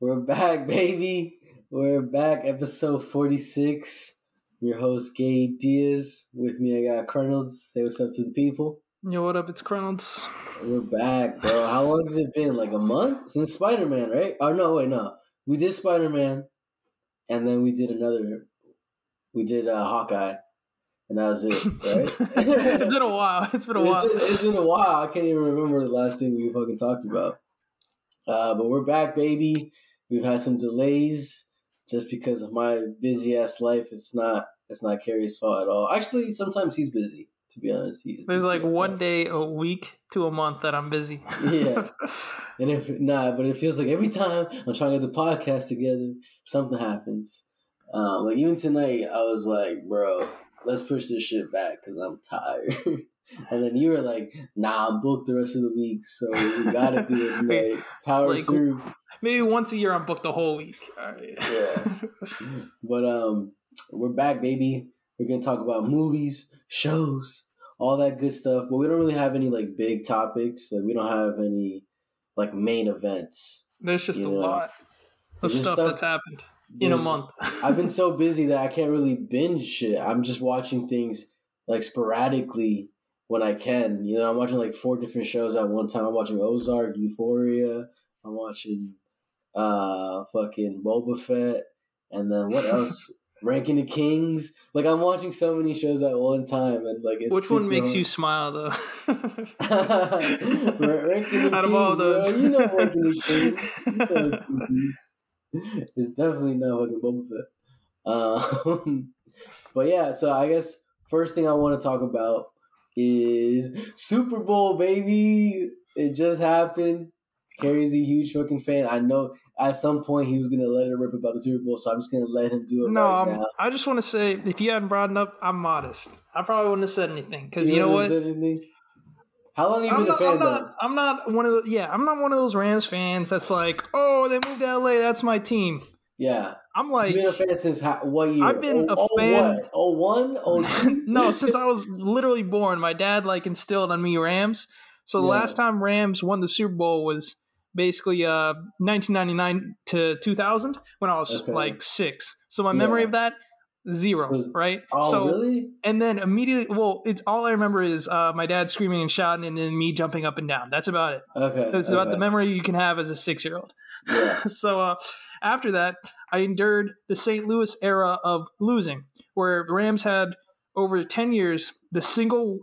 We're back, baby. We're back, episode 46. Your host, Gabe Diaz. With me, I got Colonels. Say what's up to the people. Yo, what up? It's Colonels. We're back, bro. How long has it been? Like a month? Since Spider Man, right? Oh, no, wait, no. We did Spider Man, and then we did another. We did uh, Hawkeye, and that was it, right? it's been a while. It's been a while. It's been, it's been a while. I can't even remember the last thing we fucking talked about. Uh, but we're back, baby. We've had some delays just because of my busy ass life. It's not it's not Carrie's fault at all. Actually, sometimes he's busy. To be honest, he's There's like one times. day a week to a month that I'm busy. Yeah. And if nah, but it feels like every time I'm trying to get the podcast together, something happens. Um, like even tonight, I was like, bro, let's push this shit back because I'm tired. and then you were like, nah, I'm booked the rest of the week, so we gotta do it tonight. Power Like, through. Maybe once a year I'm booked the whole week. Right. Yeah. But um, we're back, baby. We're gonna talk about movies, shows, all that good stuff. But we don't really have any like big topics. Like we don't have any like main events. There's just a lot of stuff, stuff- that's happened in a month. I've been so busy that I can't really binge shit. I'm just watching things like sporadically when I can. You know, I'm watching like four different shows at one time. I'm watching Ozark, Euphoria. I'm watching uh fucking Boba Fett, and then what else? Ranking the Kings. Like I'm watching so many shows at one time, and like it's Which one makes hard. you smile though? Ranking the Out of Kings, all bro. those, You know Ranking the Kings. You know it's It's definitely not fucking Boba Fett. Um, but yeah, so I guess first thing I want to talk about is Super Bowl, baby. It just happened. Carrie's a huge fucking fan. I know at some point he was gonna let it rip about the Super Bowl, so I'm just gonna let him do it no, right. I just want to say if you hadn't brought it up, I'm modest. I probably wouldn't have said anything because you, know haven't what? How long have you I'm been a not, fan I'm, not, I'm not one of the yeah. I'm not one of those Rams fans that's like, oh, they moved to LA. That's my team. Yeah, I'm like, you've been a fan since how, what year? I've been oh, a oh, fan-? Oh one, oh no, since I was literally born, my dad like instilled on me Rams. So the Yeah. last time Rams won the Super Bowl was basically uh 1999 to 2000 when I was Okay. like six. So my memory Yeah. of that zero, Was- right? Oh so really? and then immediately, well, it's all I remember is uh, my dad screaming and shouting, and then me jumping up and down. That's about it. Okay. That's okay. about the memory you can have as a six year old. Yeah. so uh, after that, I endured the St. Louis era of losing, where the Rams had over ten years the single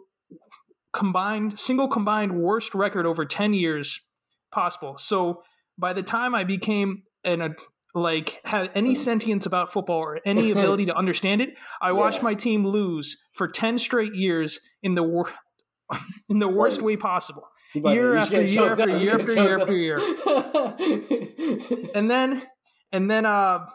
combined single combined worst record over ten years possible. So by the time I became an a, like had any sentience about football or any ability to understand it, I watched Yeah. my team lose for ten straight years in the wor- in the worst Right. way possible. About to- Year after year after year after year after year. and then and then uh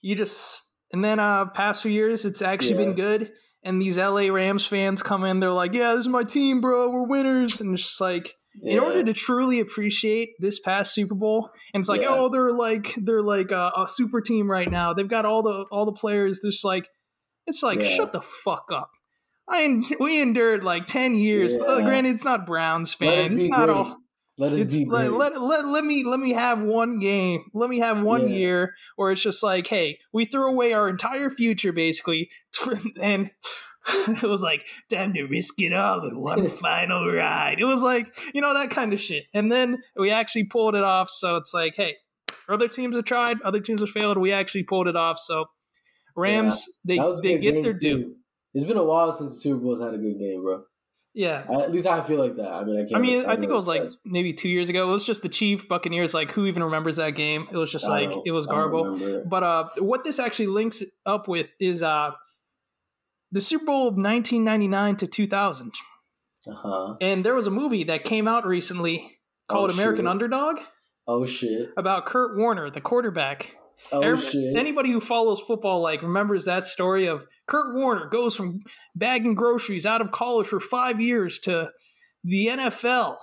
you just and then uh past few years it's actually Yeah. been good and these LA Rams fans come in they're like yeah this is my team bro we're winners and it's just like in order to truly appreciate this past Super Bowl and it's like Yeah. oh they're like they're like a, a super team right now they've got all the all the players there's like it's like Yeah. shut the fuck up I en- we endured like 10 years Yeah. Uh, granted it's not Browns fans it's not great. all Let us it's be like, let, let, let me let me have one game let me have one Yeah. year where it's just like hey we threw away our entire future basically and it was like time to risk it all in one final ride it was like you know that kind of shit and then we actually pulled it off so it's like hey other teams have tried other teams have failed we actually pulled it off so rams was they they get their due. It's been a while since the Super Bowl's had a good game, bro. yeah At least I feel like that. I mean, I can't. I mean, I think it was like maybe two years ago. It was just the Chief Buccaneers. Like, who even remembers that game? It was just like it was garble. But uh, what this actually links up with is uh, the Super Bowl of 1999 to 2000. Uh-huh. And there was a movie that came out recently called Oh, American shit. Underdog Oh shit. about Kurt Warner, the quarterback. Oh shit. Anybody who follows football like remembers that story of Kurt Warner goes from bagging groceries out of college for five years to the NFL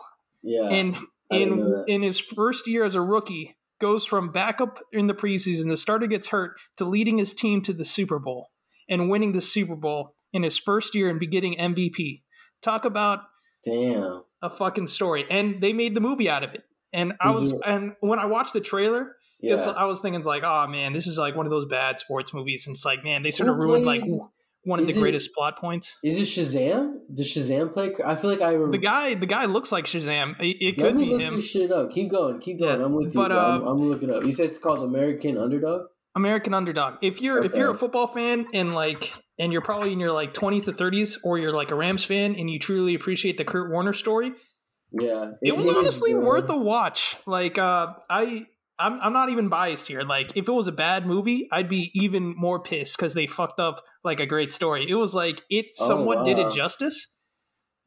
yeah. and I didn't know in in his first year as a rookie goes from backup in the preseason the starter gets hurt to leading his team to the super bowl and winning the super bowl in his first year and be getting mvp talk about Damn. a fucking story and they made the movie out of it And I was you- and when I watched the trailer, Yeah. I was thinking it's like, oh man, this is like one of those bad sports movies. And it's like, man, they sort of ruined like one of the is it- greatest plot points. Is it Shazam? Does Shazam play? I feel like I remember. The guy, the guy looks like Shazam. It, it Let could me be look him. this shit up. Keep going. Keep going. Yeah, I'm with you. but. I'm, uh, I'm looking up. You said it's called American Underdog. American Underdog. If you're if you're a football fan and like and you're probably in your like 20s to 30s or you're like a Rams fan and you truly appreciate the Kurt Warner story, Yeah, it was honestly bro. worth a watch. Like uh I I'm, I'm not even biased here. Like if it was a bad movie, I'd be even more pissed because they fucked up like a great story. It was like it Oh, somewhat did it justice.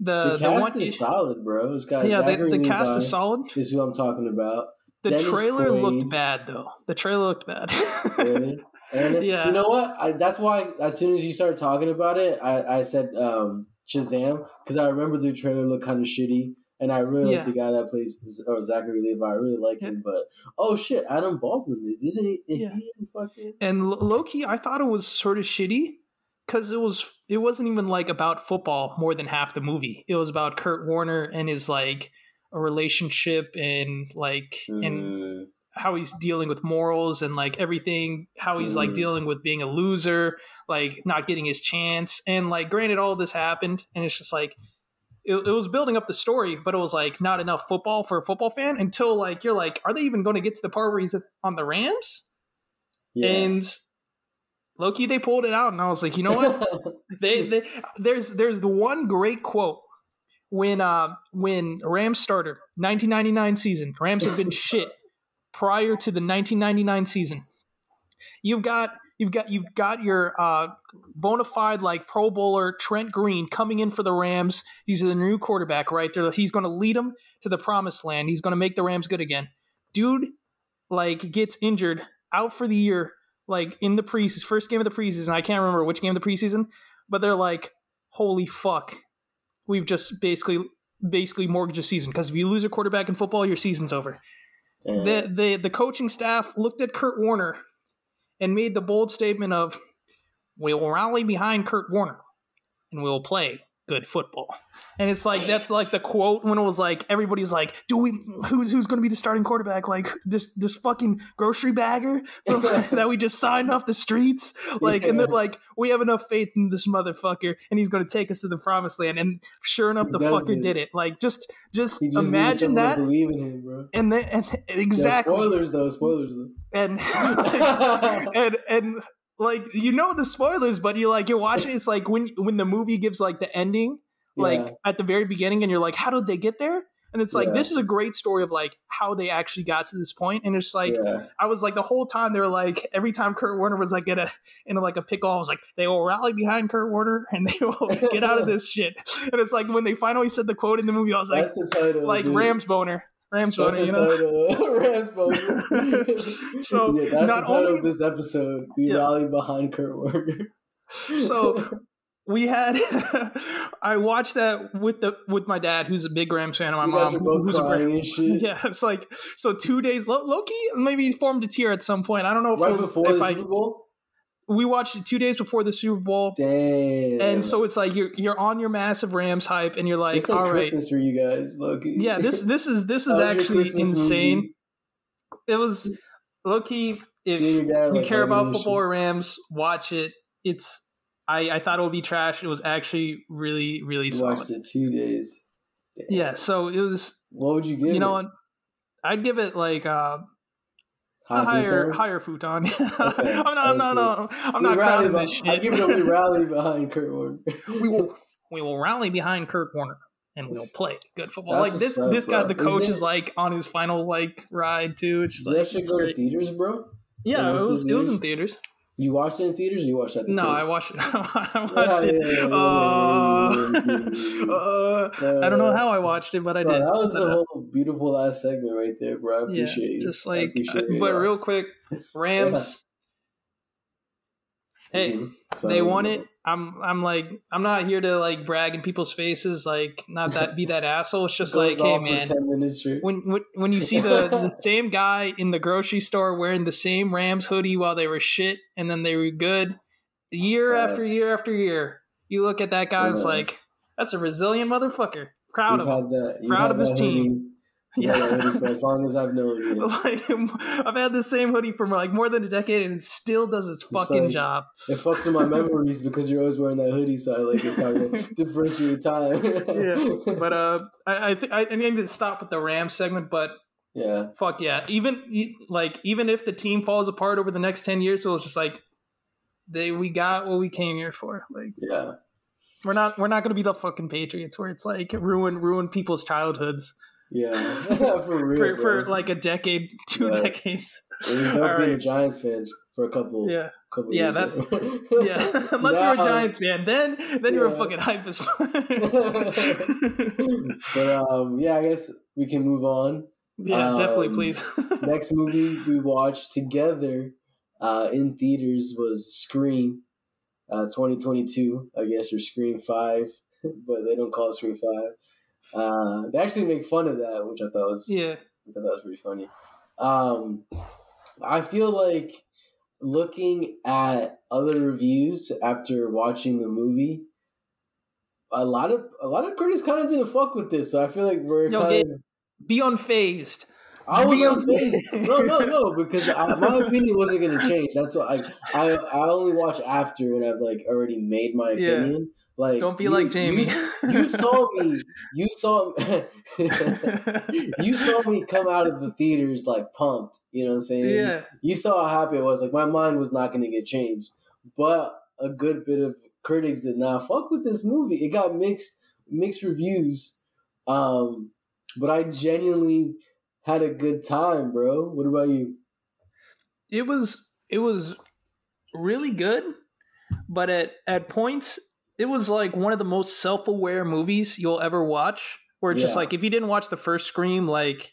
The The the, cast one is solid, bro. It's got yeah, the, Zachary the cast is solid. Is who I'm talking about. The Dennis trailer Quaid. looked bad though. The trailer looked bad. Really? And Yeah. you know what? I, that's why as soon as you started talking about it, I, I said um, Shazam because I remember the trailer looked kind of shitty, and I really Yeah. like the guy that plays or Zachary Levi. I really like him, but oh shit, Adam Baldwin is isn't he? Is Yeah. he in fucking? and low key, I thought it was sort of shitty because it was it wasn't even like about football more than half the movie. It was about Kurt Warner and his like a relationship and like and Mm, how he's dealing with morals and like everything how he's like Mm. dealing with being a loser like not getting his chance and like granted all this happened and it's just like it, it was building up the story but it was like not enough football for a football fan until like you're like are they even going to get to the part where he's on the rams yeah. and low key they pulled it out and I was like, you know what? they, they there's there's the one great quote when uh when Rams starter 1999 season Rams have been shit prior to the 1999 season. You've got you've got you've got your uh bona fide like Pro Bowler Trent Green coming in for the Rams. He's the new quarterback, right? They're, he's going to lead them to the promised land. He's going to make the Rams good again. Dude, like gets injured, out for the year, like in the preseason, first game of the preseason. I can't remember which game of the preseason, but they're like, "Holy fuck, we've just basically basically mortgaged a season because if you lose a quarterback in football, your season's over." The, the the coaching staff looked at Kurt Warner and made the bold statement of we will rally behind Kurt Warner and we will play good football. And it's like that's like the quote when it was like everybody's like, "Do we who's who's going to be the starting quarterback? Like this this fucking grocery bagger from, that we just signed off the streets?" Like and they're like, "We have enough faith in this motherfucker and he's going to take us to the promised land." And sure enough, the fucker it. did it. Like just just, just imagine that believe in him, bro. and then and Yeah, exactly spoilers though. Spoilers though. and and and like you know the spoilers but you like you're watching it's like when when the movie gives like the ending like Yeah. at the very beginning and you're like how did they get there and it's like Yeah. this is a great story of like how they actually got to this point. and it's like yeah. i was like the whole time they were like every time kurt warner was like in a in a, like a pickle i was like they will rally behind kurt warner and they will get out of this shit and it's like when they finally said the quote in the movie i was like That's the title. like dude. rams boner rams the you know. Rams boner. So, yeah, that's not the title only- of this episode. We Yeah. rally behind Kurt Warner. so we had I watched that with the with my dad, who's a big Rams fan, and my you mom, were who- both who's a crying Ram- Yeah, it's like so two days. low key maybe formed a tear at some point. I don't know if Right it was before if the I Super Bowl. We watched it two days before the Super Bowl, Damn. and so it's like you're you're on your massive Rams hype, and you're like, it's like all right, Christmas for you guys, Loki. yeah, this this is this is actually insane. movie? It was Loki. If your dad, you like, care about football or Rams, watch it. It's I, I thought it would be trash. It was actually really, really You solid. watched it two days. Damn. Yeah, so it was What would you give? you know it? what? I'd give it like uh, High higher futon? higher futon. Okay, I'm not I'm not no, I'm We not crowning this beh- I shit. give it a we rally behind Kurt Warner. we will we will rally behind Kurt Warner and we'll play good football. That's like this up, this guy bro. the coach Is is, like on his final like ride too. It's that like shit it's go to theaters, bro? Yeah, It it went to was it was in theaters? You watched it in theaters or you watched it at the No? I watched it. I watched Yeah, it. yeah, yeah, Uh, uh, I don't know Uh, how I watched it, but I Bro, did. that was a uh, whole beautiful last segment right there, bro. I yeah, appreciate you. just like, but yeah. real quick, Rams. Hey, Mhm. they won it. I'm, I'm like, I'm not here to like brag in people's faces, like not that be that asshole. It's just like, hey man, 10 minutes straight. when, when when you see the the same guy in the grocery store wearing the same Rams hoodie while they were shit and then they were good, year after year after year, you look at that guy and it's like, that's a resilient motherfucker. Proud You've of him. that. Proud of his team. hoodie Yeah, yeah for as long as I've known you. Like I've had the same hoodie for like more than a decade, and it still does its fucking like, job. It fucks with my memories because you're always wearing that hoodie, so I like it's hard to differentiate time. yeah, but uh, I I, th- I need to stop with the Ram segment, but yeah, fuck yeah. Even like even if the team falls apart over the next ten years, so it's just like they we got what we came here for. Like yeah. We're not we're not gonna be the fucking Patriots where it's like ruin ruin people's childhoods. Yeah, for real. For, for, like a decade, two yeah. decades. We've both been right. Giants fans for a couple. Yeah. Couple yeah, that. yeah, unless you're a Giants fan, then then yeah. you're a fucking hype as But um, yeah, I guess we can move on. Yeah, um, definitely, please. next movie we watched together uh, in theaters was Scream, uh, 2022, I guess, or Scream 5, but they don't call it Scream 5. Uh, they actually make fun of that, which I thought was yeah, I thought was pretty funny. Um, I feel like looking at other reviews after watching the movie, a lot of a lot of critics kind of didn't fuck with this. So I feel like we're Yo, kind of be unfazed. I was unfazed. no, no, no, because I, my opinion wasn't going to change. That's why I, I I only watch after when I've like already made my opinion. Yeah. Like, don't be you, like Jamie. You, you, saw me. You saw. you saw me come out of the theaters like pumped. You know what I'm saying? Yeah. You, saw how happy I was. Like my mind was not going to get changed, but a good bit of critics did not fuck with this movie. It got mixed mixed reviews. Um, but I genuinely had a good time, bro. What about you? It was it was really good, but at at points it was like one of the most self-aware movies you'll ever watch where it's yeah. just like if you didn't watch the first scream like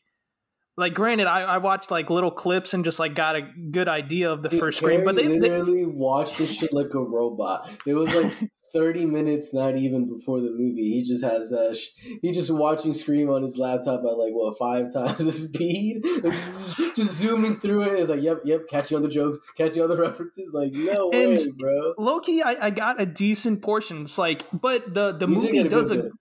like granted I, I watched like little clips and just like got a good idea of the Dude, first scream but they literally they, watched this shit like a robot. It was like 30 minutes not even before the movie. He just has uh he just watching scream on his laptop at like what five times the speed? Just, just, zooming through it. It's like yep yep catching all the jokes catching all the references. Like no and way bro. low key I, I got a decent portion. It's like but the the movie does a good.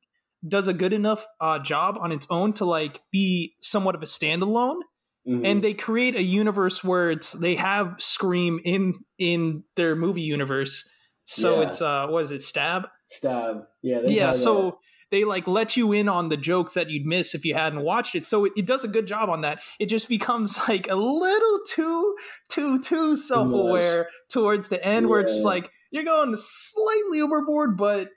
Does a good enough uh job on its own to like be somewhat of a standalone Mm-hmm. and they create a universe where it's they have scream in in their movie universe so yeah. it's uh, what is it? Stab. Stab. Yeah. Yeah. So they like let you in on the jokes that you'd miss if you hadn't watched it. So it, it does a good job on that. It just becomes like a little too, too, too self aware towards the end, yeah. where it's just like you're going slightly overboard, but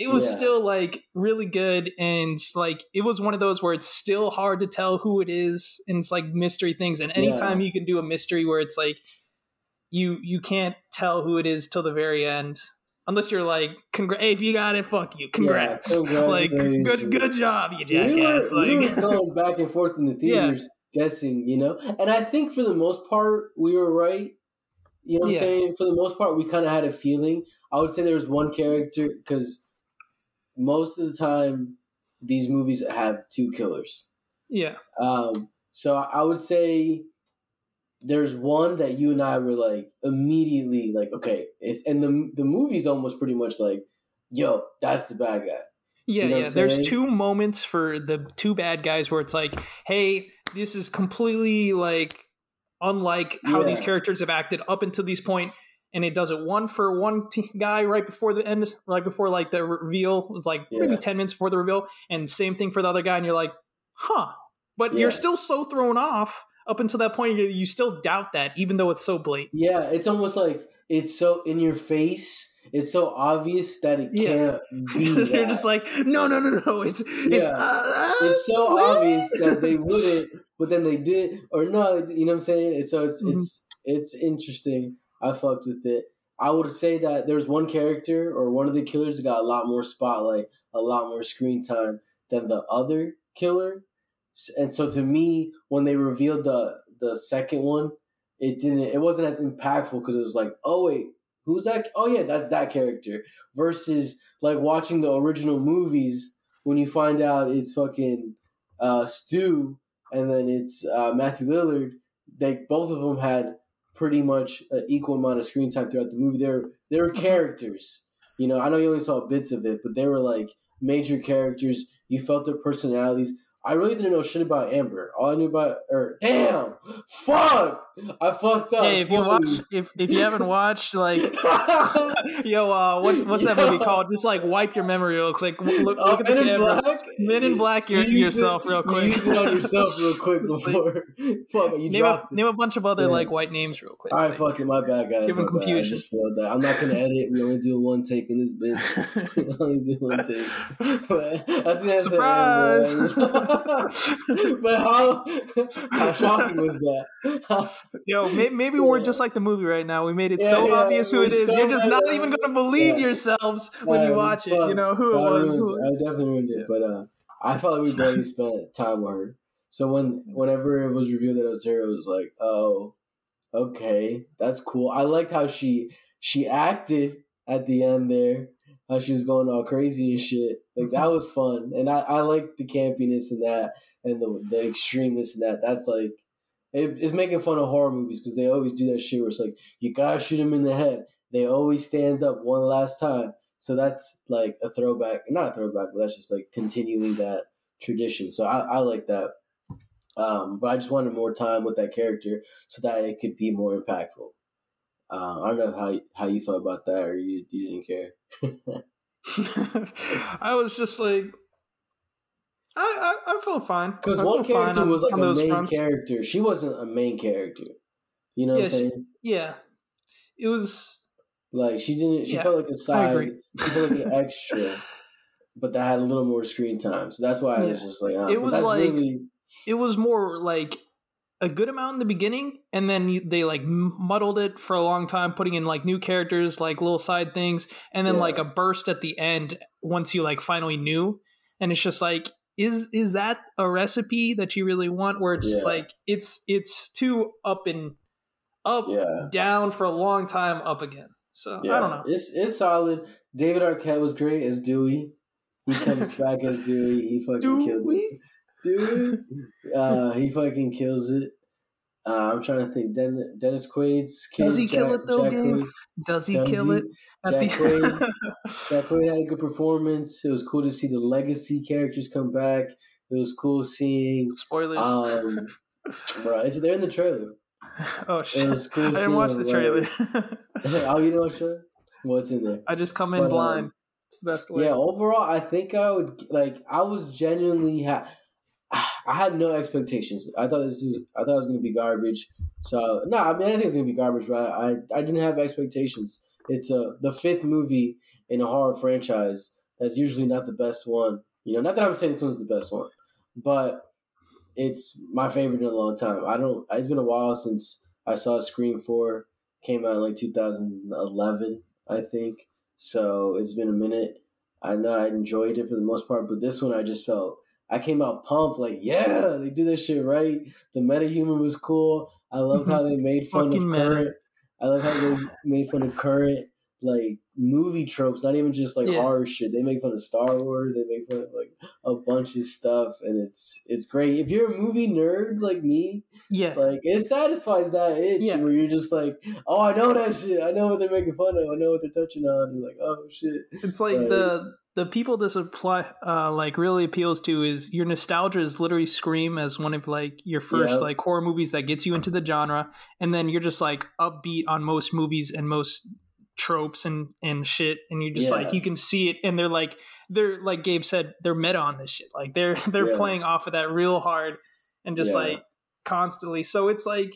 it was yeah. still like really good and like it was one of those where it's still hard to tell who it is and it's like mystery things and anytime yeah. you can do a mystery where it's like you you can't tell who it is till the very end unless you're like, "Congrats! Hey, if you got it, fuck you, congrats!" Yeah, like, good good job, you jackass. We were, like, we were going back and forth in the theaters, guessing, you know. And I think for the most part, we were right. You know what. I'm saying? For the most part, we kind of had a feeling. I would say there was one character because most of the time these movies have two killers. Yeah. Um. So I would say there's one that you and I were like immediately like, okay, it's and the the movie's almost pretty much like, yo, that's the bad guy. Yeah, you know yeah. There's two moments for the two bad guys where it's like, hey, this is completely like unlike how yeah. these characters have acted up until this point, and it does it one for one t- guy right before the end, right before like the reveal it was like yeah. maybe ten minutes before the reveal, and same thing for the other guy, and you're like, huh. But you're still so thrown off up until that point, you, you still doubt that, even though it's so blatant. Yeah, it's almost like it's so in your face. It's so obvious that it yeah. can't be. You're just like, no, no, no, no. It's yeah. it's uh, it's so obvious that they wouldn't, but then they did, or no, you know what I'm saying? So it's mm-hmm. it's it's interesting. I fucked with it. I would say that there's one character or one of the killers that got a lot more spotlight, a lot more screen time than the other killer. And so to me, when they revealed the the second one, it didn't. It wasn't as impactful because it was like, oh wait, who's that? Oh yeah, that's that character. Versus like watching the original movies when you find out it's fucking uh, Stu and then it's uh, Matthew Lillard. They both of them had pretty much an equal amount of screen time throughout the movie. They're they were uh-huh. characters. You know, I know you only saw bits of it, but they were like major characters. You felt their personalities I really didn't know shit about Amber. All I knew about her. Damn, fuck, I fucked up. Hey, if you watch, if, if you haven't watched, like, yo, uh, what's what's that movie called? Just like wipe your memory real quick. Look, look Oh, at the in camera. Black? Men in Black, your, You yourself it- real quick. used it on yourself real quick before. fuck, you name a, it. name a bunch of other Yeah. like white names real quick. All right, like- fuck it, my bad, guys. Give him bad. I confusion. just failed that. I'm not gonna edit. We only do one take in this bitch. we only do one take. But that's gonna Surprise! but how how shocking was that? Yo, may, maybe we're just like the movie right now. We made it Yeah, so yeah, obvious who it is. so You're just not even gonna believe Yeah. yourselves when you watch it. You know who So it I was. who- it. I definitely ruined it. But uh, I felt like we barely spent time with her. So when whenever it was revealed that it was her, it was like, oh, okay, that's cool. I liked how she she acted at the end there. How she was going all crazy and shit. Like that was fun, and I I like the campiness in that and the the extremeness in that. That's like. It, it's making fun of horror movies because they always do that shit where it's like you gotta shoot him in the head. They always stand up one last time. So that's like a throwback, not a throwback, but that's just like continuing that tradition. So I, I like that. Um, but I just wanted more time with that character so that it could be more impactful. Uh, I don't know how how you felt about that, or you you didn't care. I was just like, I I, I felt fine. Because one character on- was like a main fronts. character. She wasn't a main character. You know Yeah, what I'm she- Yeah, it was. Like she didn't. She Yeah, felt like a side. She felt like an extra, but that had a little more screen time. So that's why I was just like, uh, It was like- really, It was more like a good amount in the beginning, and then you, they like muddled it for a long time, putting in like new characters, like little side things, and then Yeah. like a burst at the end once you like finally knew, and it's just like. Is is that a recipe that you really want? Where it's just Yeah. like it's it's too up and up, yeah. down for a long time, up again. So Yeah, I don't know. It's it's solid. David Arquette was great as Dewey. He comes back as Dewey. He fucking kills it. Dewey. Uh, he fucking kills it. Uh, I'm trying to think. Den- Dennis Quaid's kid. Does he kill it though, Jack Gabe? Quaid. Does he Does kill he? it? at Jack the- Quaid. Jack Quaid had a good performance. It was cool to see the legacy characters come back. It was cool seeing. Spoilers. Um, bro, it's they're in the trailer. oh It shit! was cool. I didn't watch the trailer. oh, you know what? Sure. What's in there? I just come in But, um, blind. it's the best way. Yeah, overall, I think I would like. I was genuinely ha- I had no expectations. I thought this was. I thought it was gonna be garbage. So no, I mean I think it's gonna be garbage, but I I didn't have expectations. It's uh, the fifth movie in a horror franchise. That's usually not the best one. You know, not that I'm saying this one's the best one, but it's my favorite in a long time. I don't. It's been a while since I saw Scream Four. Came out in like 2011, I think. So it's been a minute. I know I enjoyed it for the most part, but this one I just felt I came out pumped. Like, yeah, they do this shit right. The meta human was cool. I loved how they made fun of meta. current. I love how they made fun of current like movie tropes, not even just like Yeah. horror shit. They make fun of Star Wars. They make fun of like a bunch of stuff, and it's it's great. If you're a movie nerd like me, yeah. like it satisfies that itch Yeah. where you're just like, oh, I know that shit. I know what they're making fun of. I know what they're touching on. You're like, oh shit. It's like Right. the the people this apply uh like really appeals to is your nostalgia is literally Scream as one of like your first Yeah. like horror movies that gets you into the genre, and then you're just like upbeat on most movies and most tropes and and shit, and you just Yeah. like you can see it, and they're like they're like Gabe said they're meta on this shit, like they're they're Yeah. playing off of that real hard and just Yeah. like constantly. So it's like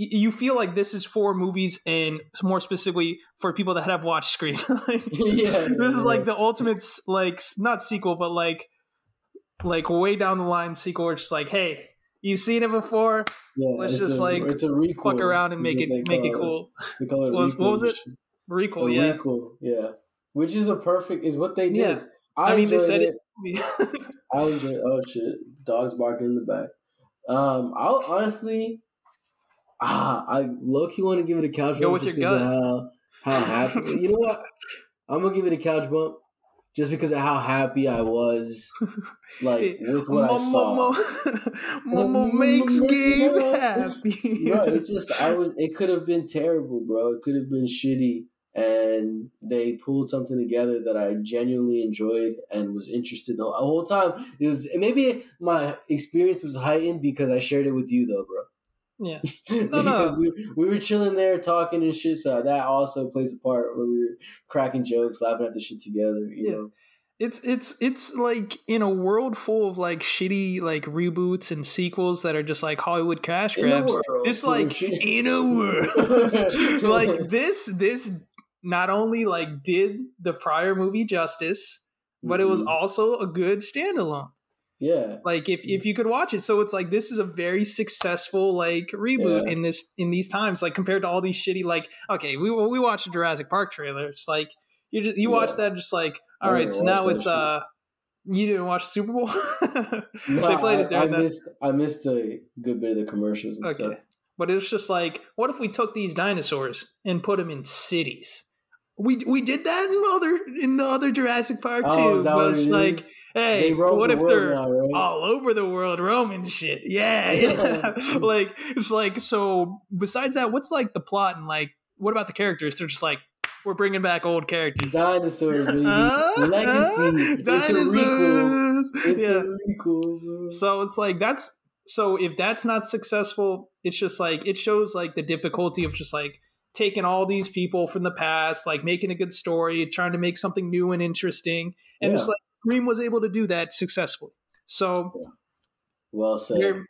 you feel like this is for movies and more specifically for people that have watched Scream. like, Yeah, this is like the ultimate like not sequel but like like way down the line sequel where it's just like hey you've seen it before Yeah, Let's just, a, like, fuck around and make it they make it cool it What was- what was it? Requel A yeah requel, yeah. Which is a perfect is what they did. Yeah. I, I mean, they enjoyed said it. it- I enjoy. Oh shit! Dogs barking in the back. Um, I'll honestly, ah, I low key want to give it a couch Go bump just because of how how happy. you know what? I'm gonna give it a couch bump just because of how happy I was, like with what I saw. Momo, Momo makes Gabe happy bro, it just I was. It could have been terrible, bro. It could have been shitty. And they pulled something together that I genuinely enjoyed and was interested the whole time. It was maybe my experience was heightened because I shared it with you though, bro. Yeah. No, no. we, we were chilling there talking and shit, so that also plays a part where we were cracking jokes, laughing at the shit together, you Yeah. know. It's it's it's like in a world full of like shitty like reboots and sequels that are just like Hollywood cash grabs. It's like in a world like this this not only like did the prior movie justice, but it was Mhm. also a good standalone. yeah. Like if if you could watch it, so it's like this is a very successful like reboot Yeah. in this in these times. Like compared to all these shitty like okay, we we watched the Jurassic Park trailer. It's like you just, you watch Yeah. that just like all right. So now it's shit. uh you didn't watch the Super Bowl. No, they played I, it during I missed I missed a good bit of the commercials and Okay. stuff. But it's just like, what if we took these dinosaurs and put them in cities? We we did that in other in the other Jurassic Park Oh, too. what it like, is? hey, what the if they're now, right? all over the world roaming shit? Yeah, yeah. like it's like so. Besides that, what's like the plot and like what about the characters? They're just like we're bringing back old characters. Dinosaurs, baby. Legacy. uh, It's a requel. dinosaurs. It's yeah. a requel, bro. So it's like that's so if that's not successful, it's just like it shows like the difficulty of just like taking all these people from the past, like making a good story, trying to make something new and interesting, and Yeah. it's like Scream was able to do that successfully. So Well said.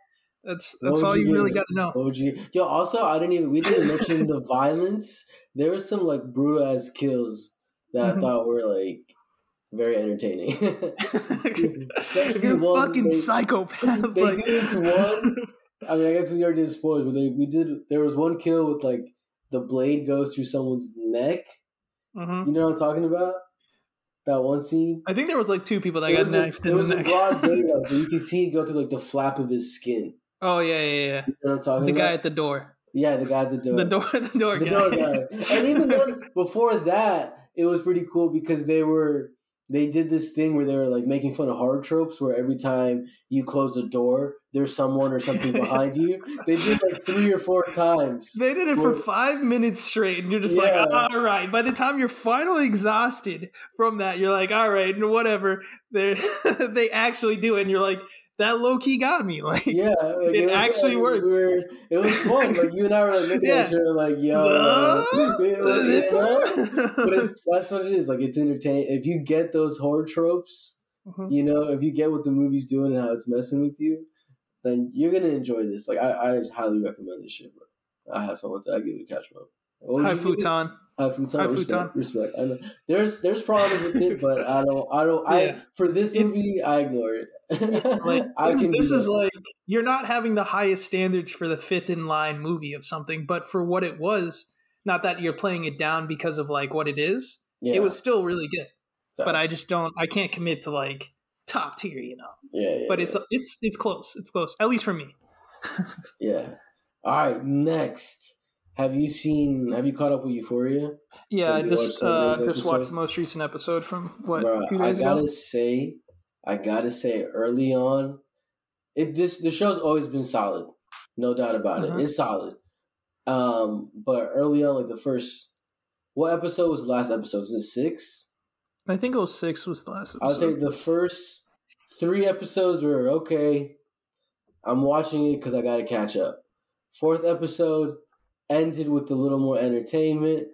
that's that's all you you really got to know. You? Yo, also, I didn't even. We didn't mention the violence. There was some like brutal ass kills that Mhm. I thought were like very entertaining. you're fucking they- psychopath, they like did this one- I mean, I guess we already did spoilers, but they, we did. There was one kill with like the blade goes through someone's neck. Mhm. You know what I'm talking about? That one scene. I think there was like two people that It got a, knifed it in was the a neck. broad you can see it go through like the flap of his skin. oh yeah, yeah, yeah. You know what I'm talking The about? guy at the door. yeah, the guy at the door. The door. The door the guy. door guy. And even before that, it was pretty cool because they were they did this thing where they were like making fun of horror tropes, where every time you close a door, there's someone or something behind you. They did like three or four times. They did it for five minutes straight, and you're just Yeah. like, all right. By the time you're finally exhausted from that, you're like, all right, whatever. They they actually do it, and you're like, that low key got me. Like, Yeah, like, It was, actually like, works. we were- it was fun. Like you and I were like looking Yeah. at each other, like, yo, Uh, man. Like, this yeah. but it's that's what it is. Like it's entertaining. If you get those horror tropes, Mhm. you know, if you get what the movie's doing and how it's messing with you, then you're gonna enjoy this. Like I, I highly recommend this shit, bro. I had fun with it. I give it a catch, bro. Would Hi you give it? futon. High futon. Respect, futon. Respect. I know. There's there's problems with it, but I don't. I don't. Yeah. I for this It's- movie, I ignore it. Like this is, this is like you're not having the highest standards for the fifth in line movie of something, but for what it was, not that you're playing it down because of like what it is. yeah, It was still really good, but I just don't. I can't commit to like top tier, you know. yeah, yeah, But it's it's it's close. It's close, at least for me. yeah. All right, next. Have you seen? Have you caught up with Euphoria? Yeah, I just uh, just watched the most recent episode from what Bruh, a few I gotta ago. say, I gotta say, early on, it this the show's always been solid, no doubt about Mhm. it. It's solid. Um, but early on, like the first, what episode was the last episode? Was it six? I think it was six was the last I'll say the first three episodes were okay. I'm watching it because I gotta catch up. Fourth episode ended with a little more entertainment.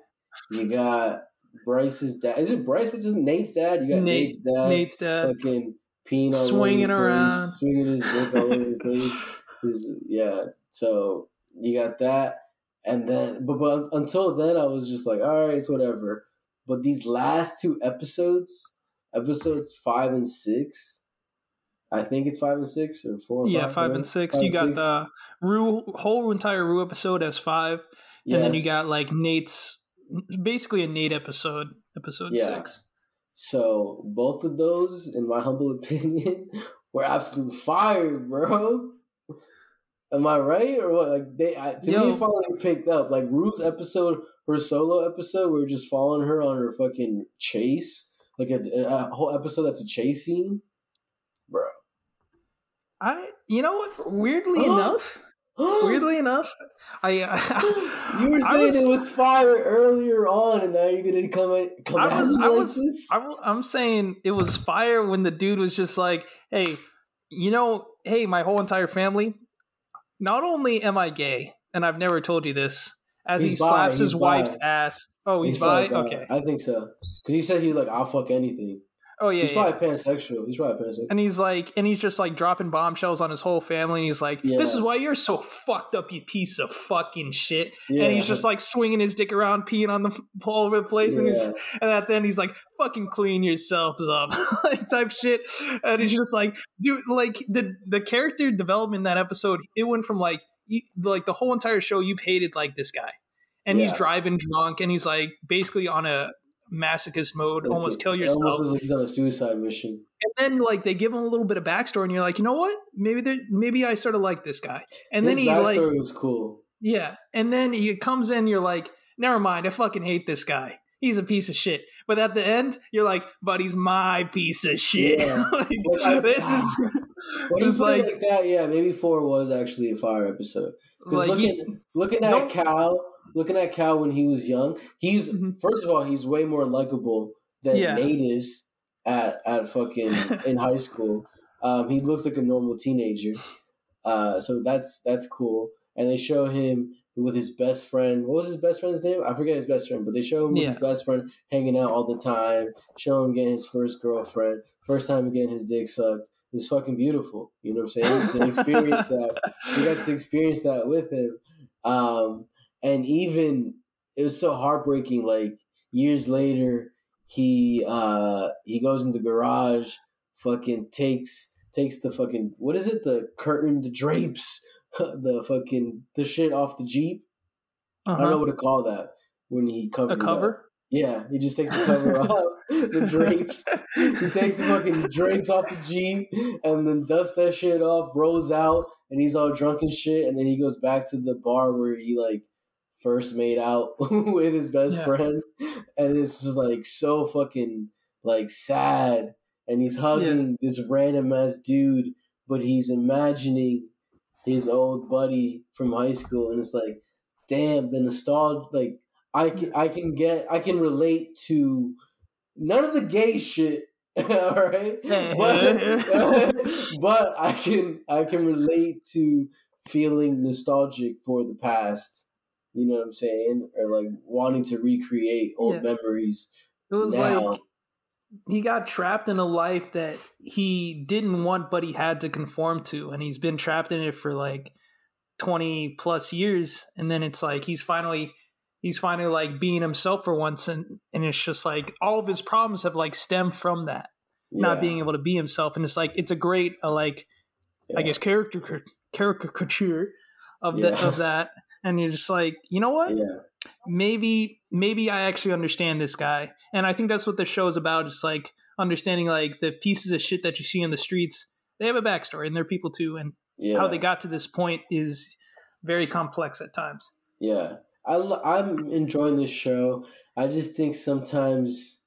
You got Bryce's dad. Is it Bryce? What's his Nate's dad? You got Nate- Nate's dad. Nate's dad. fucking peeing Swinging over the place, around. swinging his dick all over the place. His- yeah, so you got that, and then but but until then, I was just like, all right, it's whatever. But these last two episodes, episodes five and six, I think it's five and six or four. or yeah, five whatever. and six. Five you got six. the Rue whole entire Rue episode as five, and then you got like Nate's basically a Nate episode, episode Yeah. six. So both of those, in my humble opinion, were absolute fire, bro. Am I right or what? Like they I, to Yo. me, finally picked up. Like Rue's episode, her solo episode, we are just following her on her fucking chase, like a, a whole episode that's a chase scene, bro. I, you know what? Weirdly Huh? enough, Weirdly enough, I uh, you were saying was- it was fire earlier on, and now you're gonna come at come I at was- me I like was- this. I'm, I'm saying it was fire when the dude was just like, "Hey, you know, hey, my whole entire family. Not only am I gay, and I've never told you this, as he He's bi, slaps he's his bi. wife's ass. Oh, he's, bi. probably Okay. I think so. Because he said he was like, I'll fuck anything. Oh yeah. he's yeah. probably pansexual. He's probably pansexual. And he's like, and he's just like dropping bombshells on his whole family. And he's like, "This is why you're so fucked up, you piece of fucking shit." Yeah. And he's just like swinging his dick around, peeing on the all over the place. And, he's, and at the end, he's like, "Fucking clean yourselves up," like type shit. And he's just like, dude, like the the character development in that episode, it went from like like the whole entire show, you've hated like this guy, and he's driving drunk, and he's like basically on a masochist mode, almost kill yourself. Almost like he's on a suicide mission. and then like they give him a little bit of backstory, and you're like, you know what? Maybe there, maybe I sort of like this guy. And then His he like, was cool. yeah, and then he comes in, you're like, never mind, I fucking hate this guy. He's a piece of shit. But at the end, you're like, but he's my piece of shit. Yeah. Like, this is he it's put like- like that, yeah, maybe four was actually a fire episode. Because like looking, you- looking at Cal, looking at Cal when he was young, he's Mhm. first of all he's way more likable than Yeah. Nate is at at fucking in high school. Um, he looks like a normal teenager, uh, so that's that's cool. And they show him with his best friend. What was his best friend's name? I forget his best friend, but they show him with his best friend hanging out all the time. Show him getting his first girlfriend, first time getting his dick sucked. It's fucking beautiful. You know what I'm saying? To experience that, you got to experience that with him. Um, and even it was so heartbreaking. Like years later, he uh he goes in the garage, fucking takes takes the fucking what is it? The curtain, the drapes, the fucking the shit off the jeep. I don't know uh-huh. what to call that when he covered a cover. Yeah, he just takes the cover off, the drapes. He takes the fucking drapes off the Jeep and then dusts that shit off, rolls out, and he's all drunk and shit. And then he goes back to the bar where he like first made out with his best Yeah. friend. And it's just like so fucking like sad. And he's hugging this random ass dude, but he's imagining his old buddy from high school. And it's like, damn, the nostalgia, like, I can I can get I can relate to none of the gay shit, all right. But, but I can I can relate to feeling nostalgic for the past. You know what I'm saying, or like wanting to recreate old Yeah. memories. It was now. like he got trapped in a life that he didn't want, but he had to conform to, and he's been trapped in it for like twenty plus years. And then it's like he's finally he's finally like being himself for once, and and it's just like all of his problems have like stemmed from that not being able to be himself. And it's like it's a great uh, like I guess character caricature of the Yeah. of that. And you're just like, you know what? Yeah, maybe maybe I actually understand this guy. And I think that's what the show's about. It's like understanding like the pieces of shit that you see in the streets. They have a backstory and they're people too. And yeah. how they got to this point is very complex at times. Yeah, I, I'm enjoying this show. I just think sometimes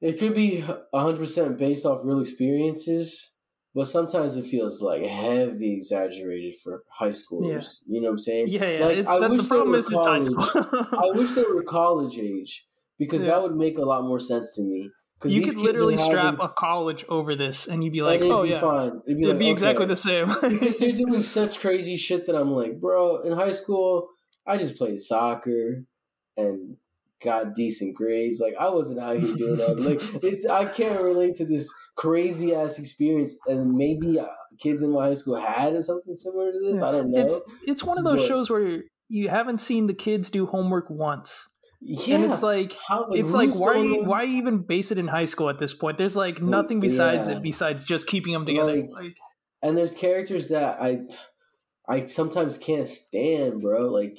it could be 100% based off real experiences, but sometimes it feels like heavy exaggerated for high schoolers. You know what I'm saying? Yeah, yeah. Like, it's, I the wish they problem is it's high college. school. I wish they were college age because Yeah. that would make a lot more sense to me. you could literally strap having- a college over this and you'd be like, it'd oh be yeah. fine. It'd be, It'd like, be exactly the same. because they're doing such crazy shit that I'm like, bro, in high school, I just played soccer and got decent grades. Like I wasn't out here doing that. Like it's I can't relate to this crazy ass experience. And maybe uh, kids in my high school had something similar to this. I don't know. It's it's one of those But- shows where you haven't seen the kids do homework once. yeah, And it's like how, it's like why you, why even base it in high school at this point? There's like nothing besides yeah. it besides just keeping them together. Like- Like, And there's characters that I I sometimes can't stand, bro. Like,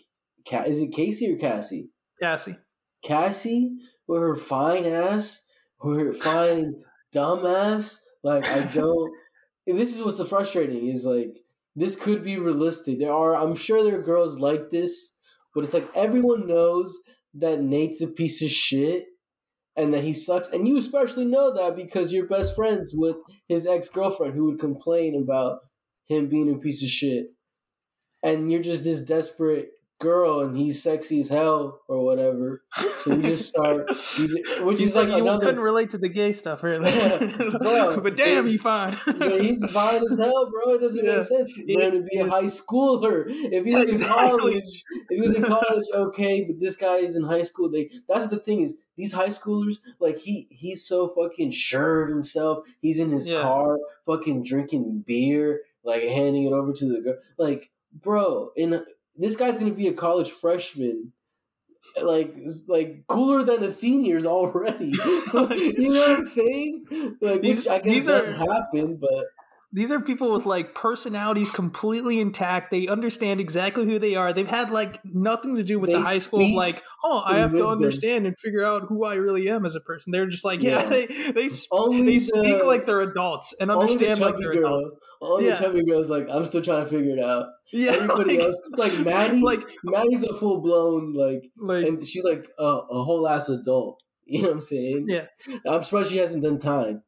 is it Casey or Cassie? Cassie. Cassie with her fine ass, with her fine dumb ass. Like I don't. this is what's frustrating is like this could be realistic. There are, I'm sure there are girls like this, but it's like everyone knows that Nate's a piece of shit and that he sucks, and you especially know that because you're best friends with his ex girlfriend who would complain about him being a piece of shit. and you're just this desperate girl and he's sexy as hell or whatever. So you just start, you just, which He's is like like, you another. couldn't relate to the gay stuff earlier. Bro, but damn, he's fine. Yeah, he's fine as hell, bro. It doesn't Yeah. make sense for him to be a high schooler. If he was in college, if he was in college, okay. But this guy is in high school. They that's the thing is these high schoolers like he he's so fucking sure of himself. He's in his Yeah. car, fucking drinking beer, like handing it over to the girl. Like, bro, and this guy's gonna be a college freshman. Like, like cooler than the seniors already. you know what I'm saying? Like, These- which I guess these are- happen, but These are people with like personalities completely intact. They understand exactly who they are. They've had like nothing to do with They the high school. Like, oh, I have to understand and figure out who I really am as a person. They're just like, yeah, Yeah. they they sp- they the, speak like they're adults and only the understand like they're adults. girls. Only Yeah. the chubby girls like I'm still trying to figure it out. Yeah, Everybody like, else, like Maddie, like Maddie's a full blown like, like and she's like a, a whole ass adult. You know what I'm saying? Yeah. I'm surprised she hasn't done time.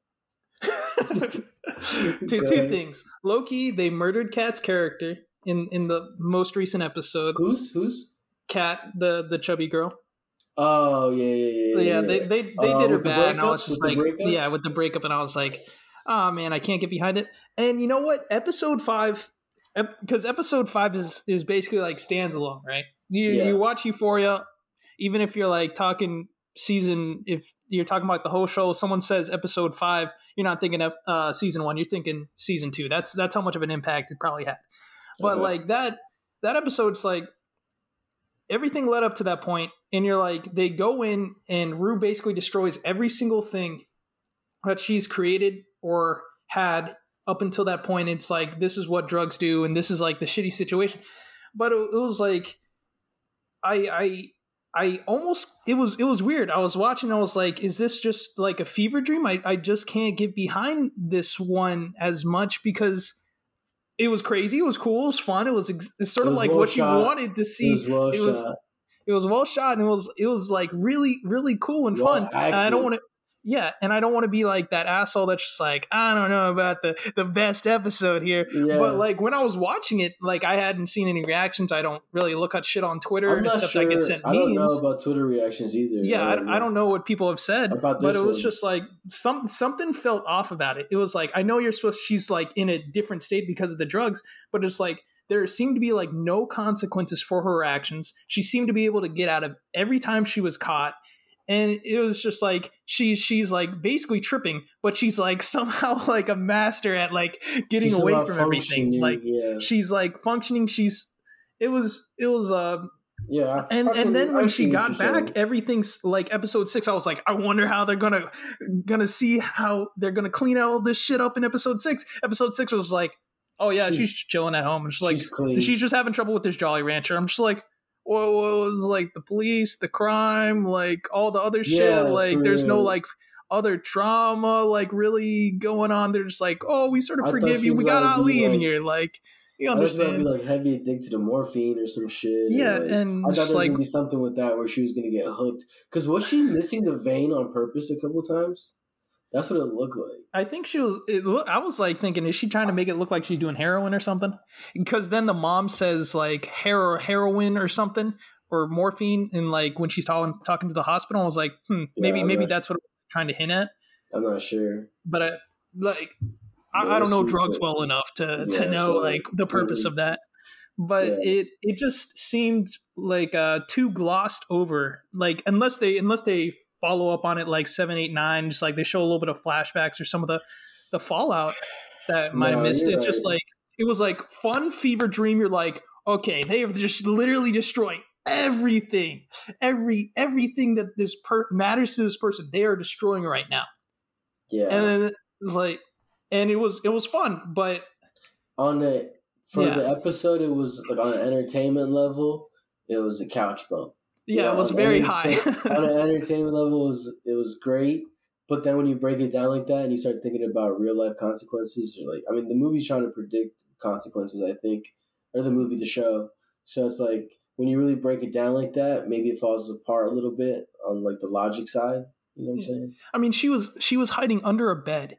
two, two things. low key, they murdered Kat's character in in the most recent episode. Who's who's? Kat, the the chubby girl. Oh yeah yeah yeah. Yeah, yeah, they they, they Uh, did her bad, and I was just like, yeah, with the breakup, and I was like, oh man, I can't get behind it. And you know what? Episode five, because episode five is is basically like stands alone, right? You Yeah. you watch Euphoria, even if you're like talking season, if you're talking about the whole show, someone says episode five, you're not thinking of uh, season one, you're thinking season two. That's that's how much of an impact it probably had. But Okay. like that that episode's like everything led up to that point, and you're like, they go in and Rue basically destroys every single thing that she's created or had up until that point. It's like this is what drugs do, and this is like the shitty situation. But it, it was like, I I I almost it was it was weird. I was watching. I was like, is this just like a fever dream? I I just can't get behind this one as much because. It was crazy. It was cool. It was fun. It was ex- it's sort It of like well what shot. you wanted to see it was well it was- shot. it was well shot and it was it was like really really cool and Well fun i don't want to yeah and i don't want to be like that asshole that's just like i don't know about the the best episode here Yeah. but like when i was watching it like i hadn't seen any reactions i don't really look at shit on twitter except sure. i get sent memes. I don't know about Twitter reactions either. yeah I, I don't know what people have said About this, but it was one. just like some something felt off about it it was like i know you're supposed she's like in a different state because of the drugs but it's like there seemed to be like no consequences for her actions she seemed to be able to get out of every time she was caught and it was just like she's she's like basically tripping but she's like somehow like a master at like getting She's away from everything like yeah, she's like functioning she's it was it was uh yeah. And and then when she got back everything's like episode six i was like i wonder how they're gonna gonna see how they're gonna clean all this shit up in episode six episode six was like oh yeah she's, She's- chilling at home and she's like clean. she's just having trouble with this jolly rancher i'm just like what was like the police the crime like all the other shit Yeah, like there's no like other trauma like really going on they're just like oh we sort of I forgive you we got about to be, ali in here like he I was about to be like heavy addicted to morphine or some shit. yeah like, and I thought there was like gonna be something with that where she was gonna get hooked. Because was she missing the vein on purpose a couple times? That's what it looked like. I think she was. It, look, I was like thinking, is she trying to make it look like she's doing heroin or something? Because then the mom says like hero, heroin or something or morphine, and like when she's talking talking to the hospital, I was like, hmm, maybe Yeah, maybe that's what I'm trying to hint at. I'm not sure. But I like I, Yeah, I don't know drugs well enough to to know so, like the purpose of that. But yeah. it it just seemed like uh too glossed over. Like unless they unless they follow up on it like seven, eight, nine, just like they show a little bit of flashbacks or some of the the fallout that might have No, missed. you're It's just like it was like fun fever dream. You're like, okay, they have just literally destroying everything, every everything that this per- matters to this person. They are destroying right now, Yeah. and then like, and it was it was fun, but on the for Yeah. the episode, it was like on an entertainment level, it was a couch bum. Yeah, it was very high. on an entertainment level, it was it was great. But then when you break it down like that and you start thinking about real life consequences, like, I mean, the movie's trying to predict consequences, I think, or the movie, the show. So it's like when you really break it down like that, maybe it falls apart a little bit on like the logic side. You know what I'm saying? I mean, she was she was hiding under a bed,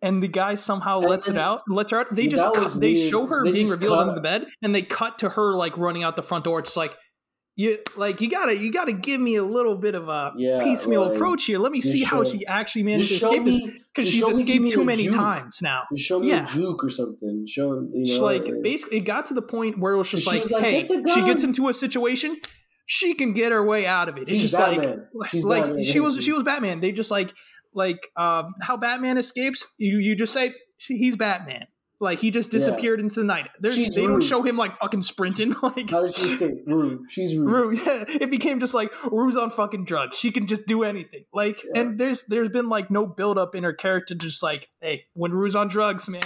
and the guy somehow And lets it out, lets her out. They just cut, they show her They being revealed cut- under the bed, and they cut to her like running out the front door. It's like you like you gotta you gotta give me a little bit of a Yeah, piecemeal like, approach here. Let me see how she actually managed to escape this me, because she's show me, give escaped me too many juke. times now. Just show me Yeah. a juke or something. Show you She's know, like like- basically it got to the point where it was just like, like, hey, "Get she gets into a situation, she can get her way out of it. It's She's just Batman. like She's like Batman, she was she she? was Batman. They just like like um how Batman escapes. You you just say he's Batman. Like he just Yeah. disappeared into the night. There's, She's they don't show him like fucking sprinting. Like How does she. She's. Rue, yeah, it became just like Rue's on fucking drugs. She can just do anything. Like, Yeah. and there's there's been like no build up in her character. Just like, hey, when Rue's on drugs, man,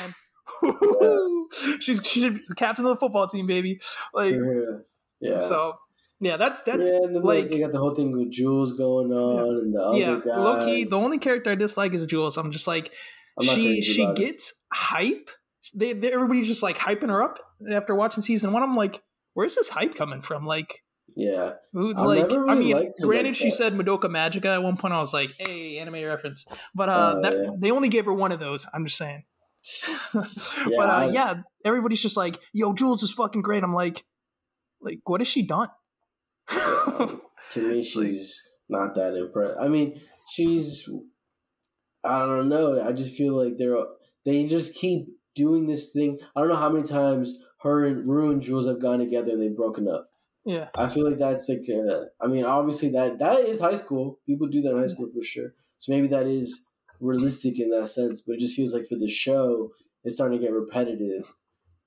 she's she's captain of the football team, baby. Like, Yeah. Yeah. so yeah, that's that's yeah, like they got the whole thing with Jules going on and the other yeah, guy. low key. The only character I dislike is Jules. I'm just like I'm she she about it. gets hype. They, they everybody's just like hyping her up after watching season one. I'm like, where's this hype coming from? Like. Yeah. Who- like never I really mean, granted, like she said Madoka Magica at one point. I was like, "Hey, anime reference," but uh, Oh, that yeah. they only gave her one of those. I'm just saying. Yeah, but uh, I- yeah, everybody's just like, "Yo, Jules is fucking great." I'm like, like, what has she done? to me, she's not that impressed. I mean, she's. I don't know. I just feel like they're they just keep doing this thing. I don't know how many times her and Rue and Jules have gone together and they've broken up. yeah, I feel like that's like. Uh, I mean, obviously that that is high school. People do that in high school for sure. So maybe that is realistic in that sense. But it just feels like for the show, it's starting to get repetitive.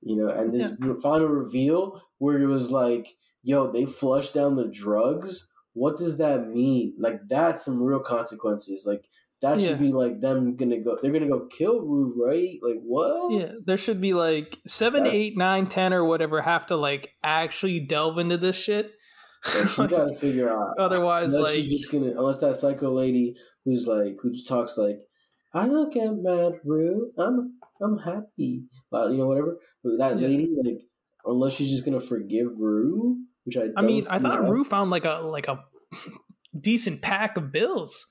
You know, and this final reveal where it was like, "Yo, they flushed down the drugs." What does that mean? Like that's some real consequences. Like that Yeah. should be like them gonna go. They're gonna go kill Rue, right? Like what? yeah. There should be like seven, That's- eight, nine, ten, or whatever have to like actually delve into this shit. Like, she's got to figure out. Otherwise, unless like, she's just gonna, unless that psycho lady who's like, who just talks like, I don't get mad, Rue. I'm, I'm happy. But you know, whatever. But that Yeah. lady, like, unless she's just gonna forgive Rue, which I, I mean, I thought know. Rue found like a like a decent pack of bills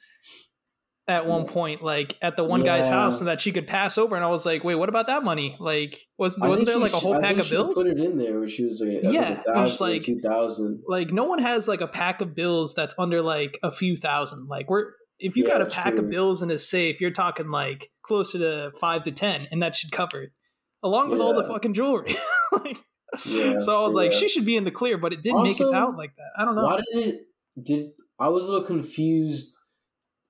at one mm. point, like at the one guy's house, and that she could pass over. And I was like, wait, what about that money? Like, wasn't I wasn't there like a whole I pack of she bills? Put it in there where she was like, Yeah, yeah, like was like- two thousand. Like, no one has like a pack of bills that's under like a few thousand. Like, we're if you Yeah, got a pack true. of bills in a safe, you're talking like closer to five to ten, and that should cover it, along with all the fucking jewelry. like, Yeah, so I was like, yeah. she should be in the clear, but it didn't make it out like that. I don't know. Why did it? Did I was a little confused.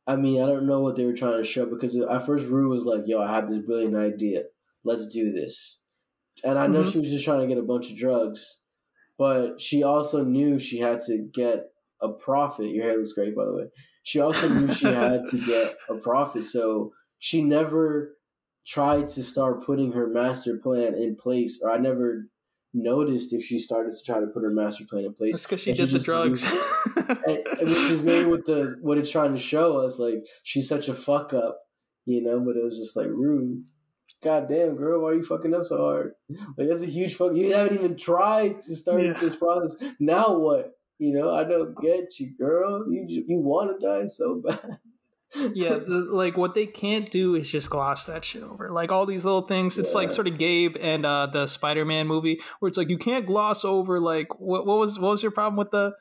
I mean, I don't know what they were trying to show because at first Rue was like, "Yo, I have this brilliant idea. Let's do this," and I know Mhm. she was just trying to get a bunch of drugs, but she also knew she had to get a profit. Your hair looks great, by the way. She also knew she had to get a profit, so she never tried to start putting her master plan in place, or I never noticed if she started to try to put her master plan in place. That's because she And did the drugs. and, and which is maybe what the what it's trying to show us. Like she's such a fuck up, you know. But it was just like rude. God damn, girl, why are you fucking up so hard? Like that's a huge fuck. You haven't even tried to start Yeah. this process. Now what? You know, I don't get you, girl. You you want to die so bad. Yeah, the, like what they can't do is just gloss that shit over. Like all these little things. It's like sort of Gabe and uh, the Spider-Man movie, where it's like you can't gloss over. Like what, what was what was your problem with the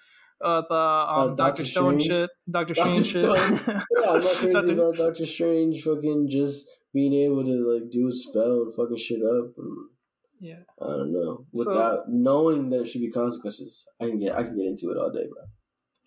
uh, the um, Uh, Doctor Doctor Stone Strange? shit, Doctor Doctor Strange shit. Yeah, I'm not crazy Doctor- about Doctor Strange fucking just being able to like do a spell and fucking shit up. And, yeah, I don't know. So- Without knowing there should be consequences, I can get I can get into it all day, bro.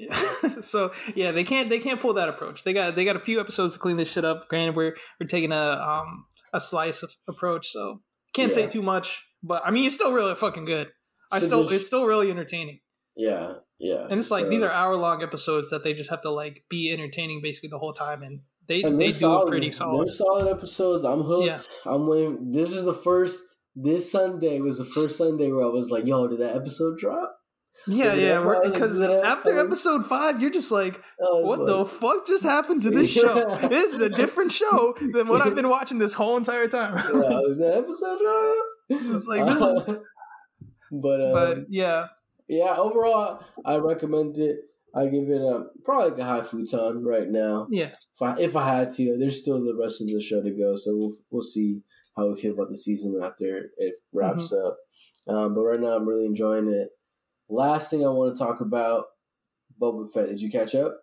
Yeah. so yeah, they can't they can't pull that approach. They got they got a few episodes to clean this shit up. Granted, we're we're taking a um a slice of approach, so can't say too much. But I mean, it's still really fucking good. I still it's still really entertaining. Yeah, yeah. And it's like So- these are hour long episodes that they just have to like be entertaining basically the whole time, and they and they do solid. it pretty solid. They're solid episodes. I'm hooked. Yeah. I'm waiting. This is the first. This Sunday was the first Sunday where I was like, "Yo, did that episode drop?" Yeah, yeah, that we're- why- because after episode five, you're just like, what the fuck just happened to this show? This is a different show than what I've been watching this whole entire time. yeah, was that episode five? It's like, this is- but um, but yeah, yeah, overall, I recommend it. I give it a probably like a high futon right now. Yeah. If I if I had to, there's still the rest of the show to go, so we'll we'll see how we feel about the season after it wraps Mm-hmm. up. Um, but right now, I'm really enjoying it. Last thing I want to talk about, Boba Fett. Did you catch up?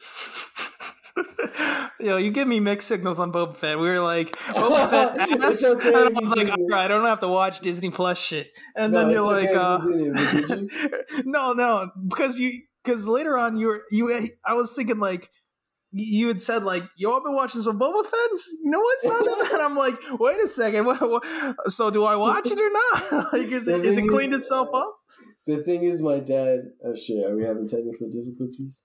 Yo, you give me mixed signals on Boba Fett. We were like, Boba Fett ass. okay and I was like, all right, I don't have to watch Disney Plus shit. And No, then you're okay like, you uh, did no, no, because you, because later on you were, you, I was thinking like, you had said like, yo, I've been watching some Boba Fett. You know what's not that bad? I'm like, wait a second. What, what, so do I watch it or not? like, is it, is it cleaned itself up? The thing is, my dad. Oh shit! Are we having technical difficulties?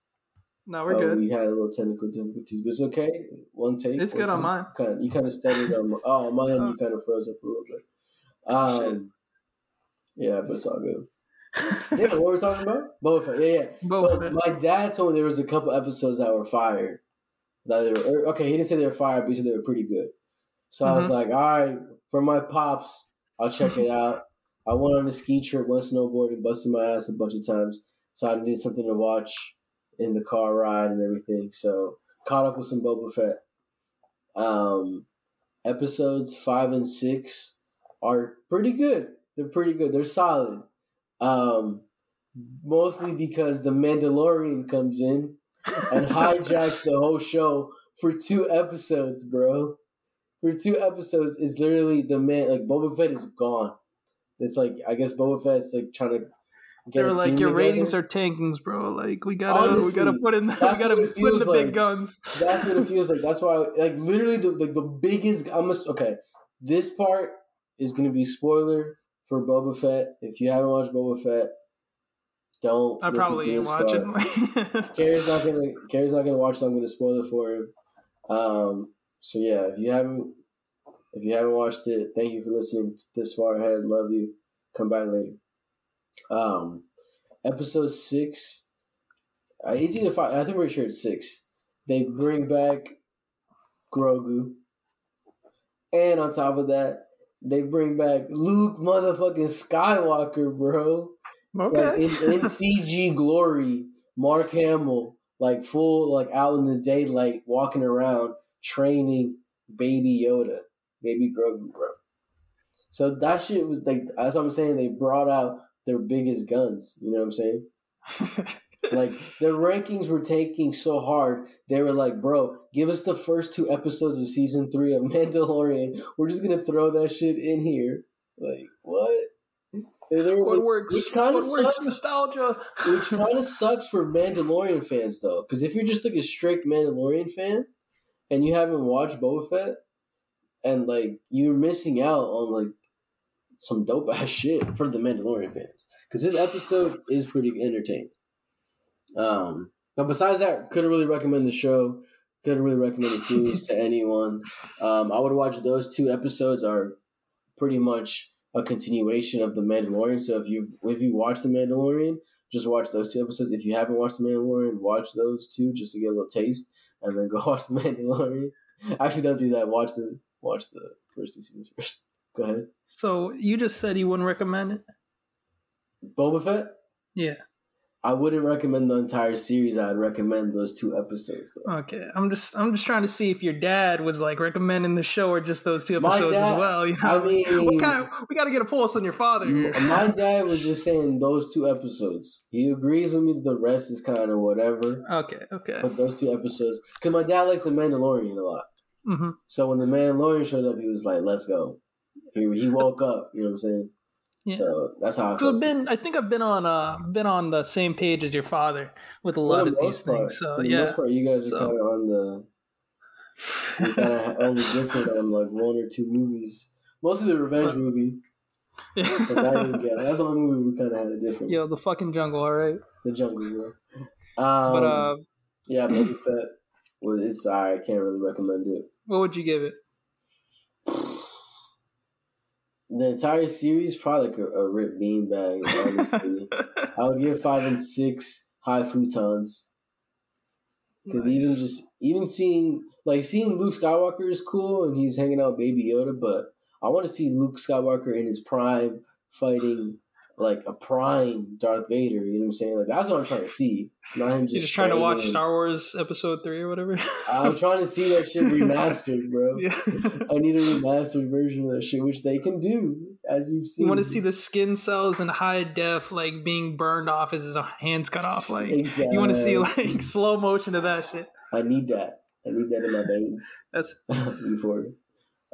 No, we're oh, good. We had a little technical difficulties, but it's okay. One take. It's one good on mine. Kind of, you kind of stuttered on my. Oh, my end, you kind of froze up a little bit. Um, yeah, but it's all good. Yeah, what were we talking about? Boba. Yeah, yeah. So my dad told me there was a couple episodes that were fired. That they were er, okay. He didn't say they were fired, but he said they were pretty good. So I was Mhm. like, all right, for my pops, I'll check it out. I went on a ski trip, went snowboarding, busted my ass a bunch of times. So I needed something to watch in the car ride and everything. So caught up with some Boba Fett. Um, episodes five and six are pretty good. They're pretty good. They're solid. Um, mostly because the Mandalorian comes in and hijacks the whole show for two episodes, bro. For two episodes, it's literally the man like Boba Fett is gone. It's like I guess Boba Fett's like trying to get They're like your together. ratings are tanking, bro. Like we gotta, we gotta put in, we gotta put in the like. big guns. That's what it feels like. That's why, like, literally, the like the biggest. I must. Okay, this part is going to be spoiler for Boba Fett. If you haven't watched Boba Fett, don't. I probably ain't watching. Carrie's not gonna. Carrie's not gonna watch. So I'm gonna spoil it for him. Um. So yeah, if you haven't, if you haven't watched it, thank you for listening this far ahead. Love you. Come back later. Um, episode six. Uh, it's either five. I think we're sure it's six. They bring back Grogu, and on top of that, they bring back Luke motherfucking Skywalker, bro. Like okay. in, in CG glory, Mark Hamill, like full, like out in the daylight, walking around, training Baby Yoda, Baby Grogu, bro. So that shit was like, that's what I'm saying. They brought out their biggest guns. You know what I'm saying? Like the rankings were taking so hard. They were like, "Bro, give us the first two episodes of season three of Mandalorian. We're just gonna throw that shit in here." Like what? And they were what like- works? Which kinda sucks. Nostalgia. which kind of sucks for Mandalorian fans though, because if you're just like a strict Mandalorian fan and you haven't watched Boba Fett, and like you're missing out on like some dope ass shit for the Mandalorian fans, because this episode is pretty entertaining. Um, but besides that, couldn't really recommend the show. Couldn't really recommend the series to anyone. Um, I would watch those two episodes are pretty much a continuation of the Mandalorian. So if you've if you watch the Mandalorian, just watch those two episodes. If you haven't watched the Mandalorian, watch those two just to get a little taste, and then go watch the Mandalorian. Actually, don't do that. Watch the watch the first two seasons first. Go ahead. So you just said you wouldn't recommend it? Boba Fett. Yeah. I wouldn't recommend the entire series. I'd recommend those two episodes. Though. Okay. I'm just, I'm just trying to see if your dad was like recommending the show or just those two episodes dad- as well. You know. I mean, what kind? we got to get a pulse on your father. here. My dad was just saying those two episodes. He agrees with me. The rest is kind of whatever. Okay. Okay. But those two episodes, because my dad likes the Mandalorian a lot. Hmm So when the Mandalorian showed up, he was like, "Let's go." He he woke up. You know what I'm saying? Yeah. So that's how I so I've been, I think I've been on, uh, been on the same page as your father with a For lot the of these part- things. So for the yeah. most part, you guys are So- kind of on the. You kind of only different on like one or two movies. Mostly the revenge But- movie. Yeah. that didn't that's the only movie we kind of had a difference. Yo, the fucking jungle. All right. the Jungle Book. Um, But uh, yeah, Boba Fett. Well, it's. I can't really recommend it. What would you give it? The entire series probably like a, a ripped beanbag. Honestly, I would give five and six high futons because even just even seeing like seeing Luke Skywalker is cool and he's hanging out with Baby Yoda, but I want to see Luke Skywalker in his prime fighting like a prime Darth Vader. You know what I'm saying? Like that's what I'm trying to see. Not him just, You're just trying to watch. Star Wars Episode Three or whatever. I'm trying to see that shit remastered, bro. yeah. I need a remastered version of that shit, which they can do, as you've seen. You want to see the skin cells in high def, like being burned off as his hands cut off. Like exactly. you want to see like slow motion of that shit. I need that. I need that in my veins. That's Euphoria.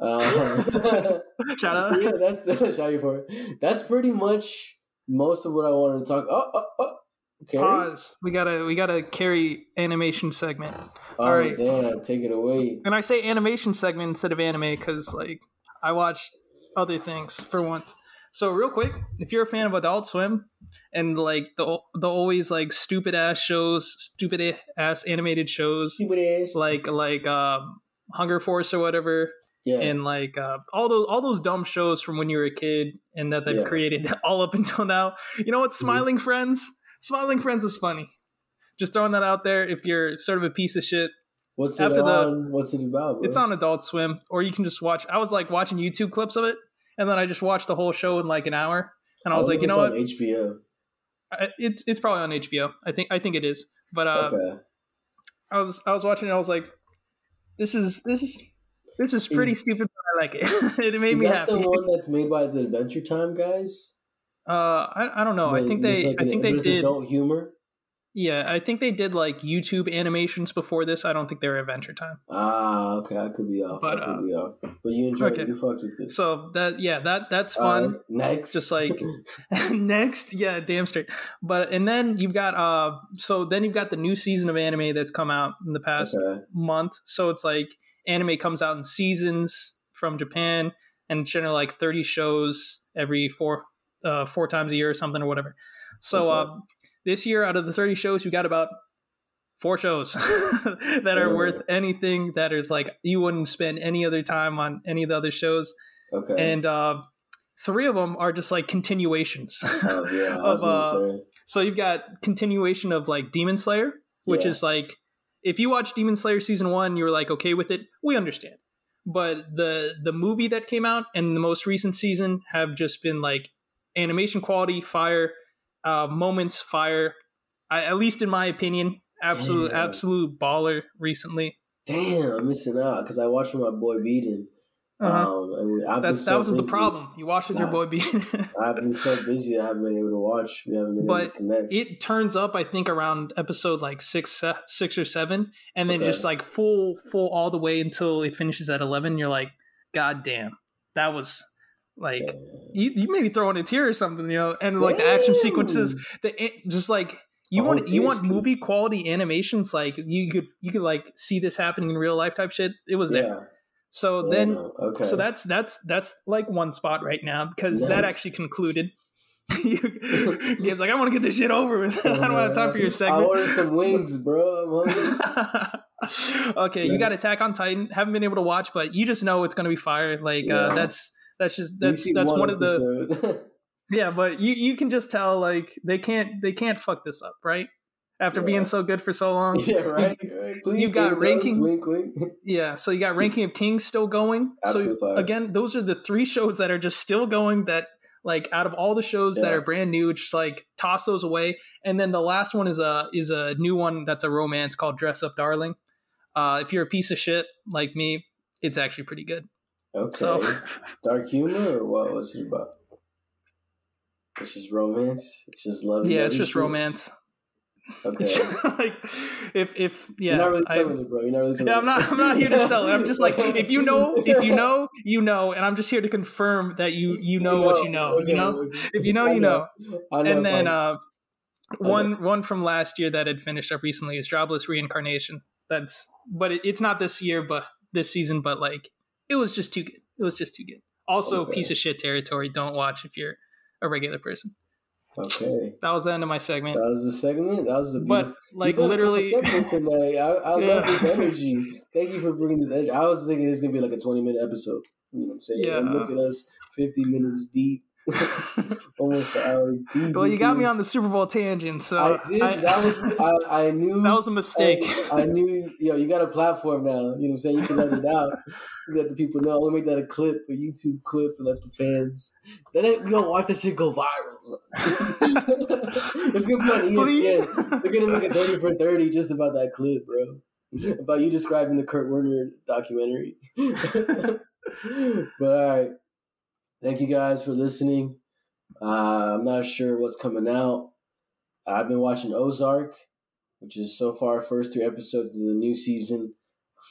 Um, shout out. yeah, that's shout Euphoria. That's pretty much most of what I wanted to talk. Oh, oh, oh. Okay. Pause. We gotta we gotta carry animation segment. Oh, All right. damn, take it away. And I say animation segment instead of anime because like I watch other things for once. So real quick, if you're a fan of Adult Swim and like the the always like stupid ass shows, stupid ass animated shows, it is. like like um, Hunger Force or whatever, yeah. and like uh, all those all those dumb shows from when you were a kid and that they've Yeah. created all up until now. You know what? Smiling Friends, Smiling Friends is funny. Just throwing that out there. If you're sort of a piece of shit, What's it after the- on? What's it about? Bro? it's on Adult Swim, or you can just watch. I was like watching YouTube clips of it, and then I just watched the whole show in like an hour, and I was wonder like, you know it's what? on HBO. It's it's probably on HBO. I think I think it is. But uh, okay. I was I was watching it. I was like, this is this is this is pretty Is- stupid, but I like it. it made Is me that happy. the one that's made by the Adventure Time guys? Uh, I, I don't know. I think they like I think they did. adult humor. Yeah, I think they did like YouTube animations before this. I don't think they were Adventure Time. Ah, okay, I could be off. But, I could uh, be off. But you enjoyed okay. it. You fucked with it. So that yeah that that's fun. Alright, next, Just like next yeah damn straight but and then you've got uh so then you've got the new season of anime that's come out in the past okay. month so it's like anime comes out in seasons from japan and generally like 30 shows every four uh four times a year or something or whatever so Okay. uh this year out of the 30 shows you got about four shows that are Oh. worth anything that is like you wouldn't spend any other time on any of the other shows Okay. and uh three of them are just like continuations oh, yeah, of, uh, so you've got continuation of like demon slayer which Yeah. is like if you watch demon slayer season one you were like okay with it we understand but the the movie that came out and the most recent season have just been like animation quality fire uh moments fire I, at least in my opinion absolute Damn. absolute baller recently Damn, I'm missing out because I watched with my boy Beaton. Uh-huh. Um, and we, I've that's been that so was the problem you watched with your Nah. boy B. I've been so busy, I haven't been able to watch. We haven't been able to connect. it turns up i think around episode like six six or seven and then Okay. just like full full all the way until it finishes at 11 you're like god damn that was like Damn. you, you maybe throwing a tear or something you know and like the action sequences the it, just like you want you want movie quality animations like you could you could like see this happening in real life type shit it was there Yeah. So then Yeah, okay. so that's that's that's like one spot right now because that actually concluded. Gabe's like, I want to get this shit over with. I don't want to talk for your segment. I ordered some wings, bro. Okay, you got Attack on Titan. Haven't been able to watch, but you just know it's gonna be fire. Like uh, that's that's just that's that's one of the yeah. But you you can just tell like they can't they can't fuck this up, right? After Yeah. being so good for so long. yeah, right. Please, You've got those, ranking- Wink, wink. Yeah, so you got Ranking of Kings still going. Absolute so fire. again, those are the three shows that are just still going. That like out of all the shows that are brand new, just like toss those away. And then the last one is a is a new one that's a romance called Dress Up Darling. Uh, if you're a piece of shit like me, it's actually pretty good. Okay. So Dark humor or what? was it about? It's just romance. It's just love. yeah, it's just romance. Okay. Like if if yeah, You're not really I- selling it, bro. You're not really selling Yeah, I'm not. I'm not here to sell it. I'm just like, if you know, if you know, you know, and I'm just here to confirm that you you know what you know. Okay, You know, okay. if you know, you know. I know. and then uh, one one from last year that had finished up recently is Jobless Reincarnation. That's but it, it's not this year, but this season. But like, it was just too good. It was just too good. Also, piece of shit territory. Don't watch if you're a regular person. Okay. That was the end of my segment. That was the segment. That was the But like You got a couple literally, tonight. I, I Yeah. love this energy. Thank you for bringing this energy. I was thinking it's gonna be like a twenty minute episode. You know what I'm saying? Yeah. And look at us, fifty minutes deep, almost well, you got me on the Super Bowl tangent, so I did. I- that was. I, I knew. that was a mistake. I, I knew. Yo, you got a platform now. You know what I'm saying? You can let it out. let the people know. I'll make that a clip, a YouTube clip, and let the fans. Then we gonna watch that shit go viral. it's gonna be on ESPN. Please. They're gonna make a thirty for thirty just about that clip, bro. About you describing the Kurt Warner documentary. but all right, thank you guys for listening. Uh, I'm not sure what's coming out. I've been watching Ozark, which is so far first two episodes of the new season.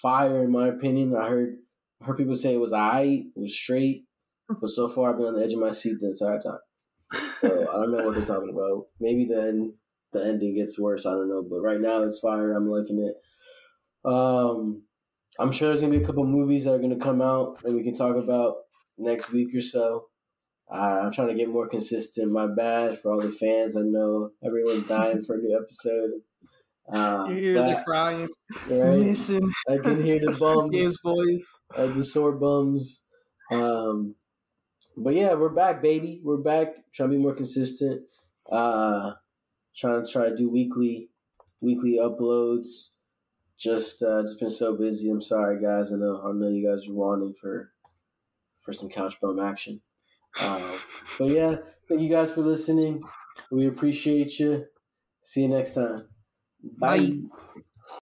Fire, in my opinion. I heard I heard people say it was alright, it was straight, but so far I've been on the edge of my seat the entire time. So I don't know what they're talking about. Maybe then the ending gets worse. I don't know, but right now it's fire. I'm liking it. Um, I'm sure there's gonna be a couple movies that are gonna come out that we can talk about next week or so. Uh, I'm trying to get more consistent. My bad for all the fans. I know everyone's dying for a new episode. Uh, Your ears that, are crying. Right? Missing. I can hear the bums. His voice. Uh, the sore bums. Um, but yeah, we're back, baby. We're back. Trying to be more consistent. Uh, trying to try to do weekly, weekly uploads. Just, uh, just been so busy. I'm sorry, guys. I know, I know you guys are wanting for, for some couch bum action. Uh, but yeah, thank you guys for listening. We appreciate you. See you next time. Bye. Bye.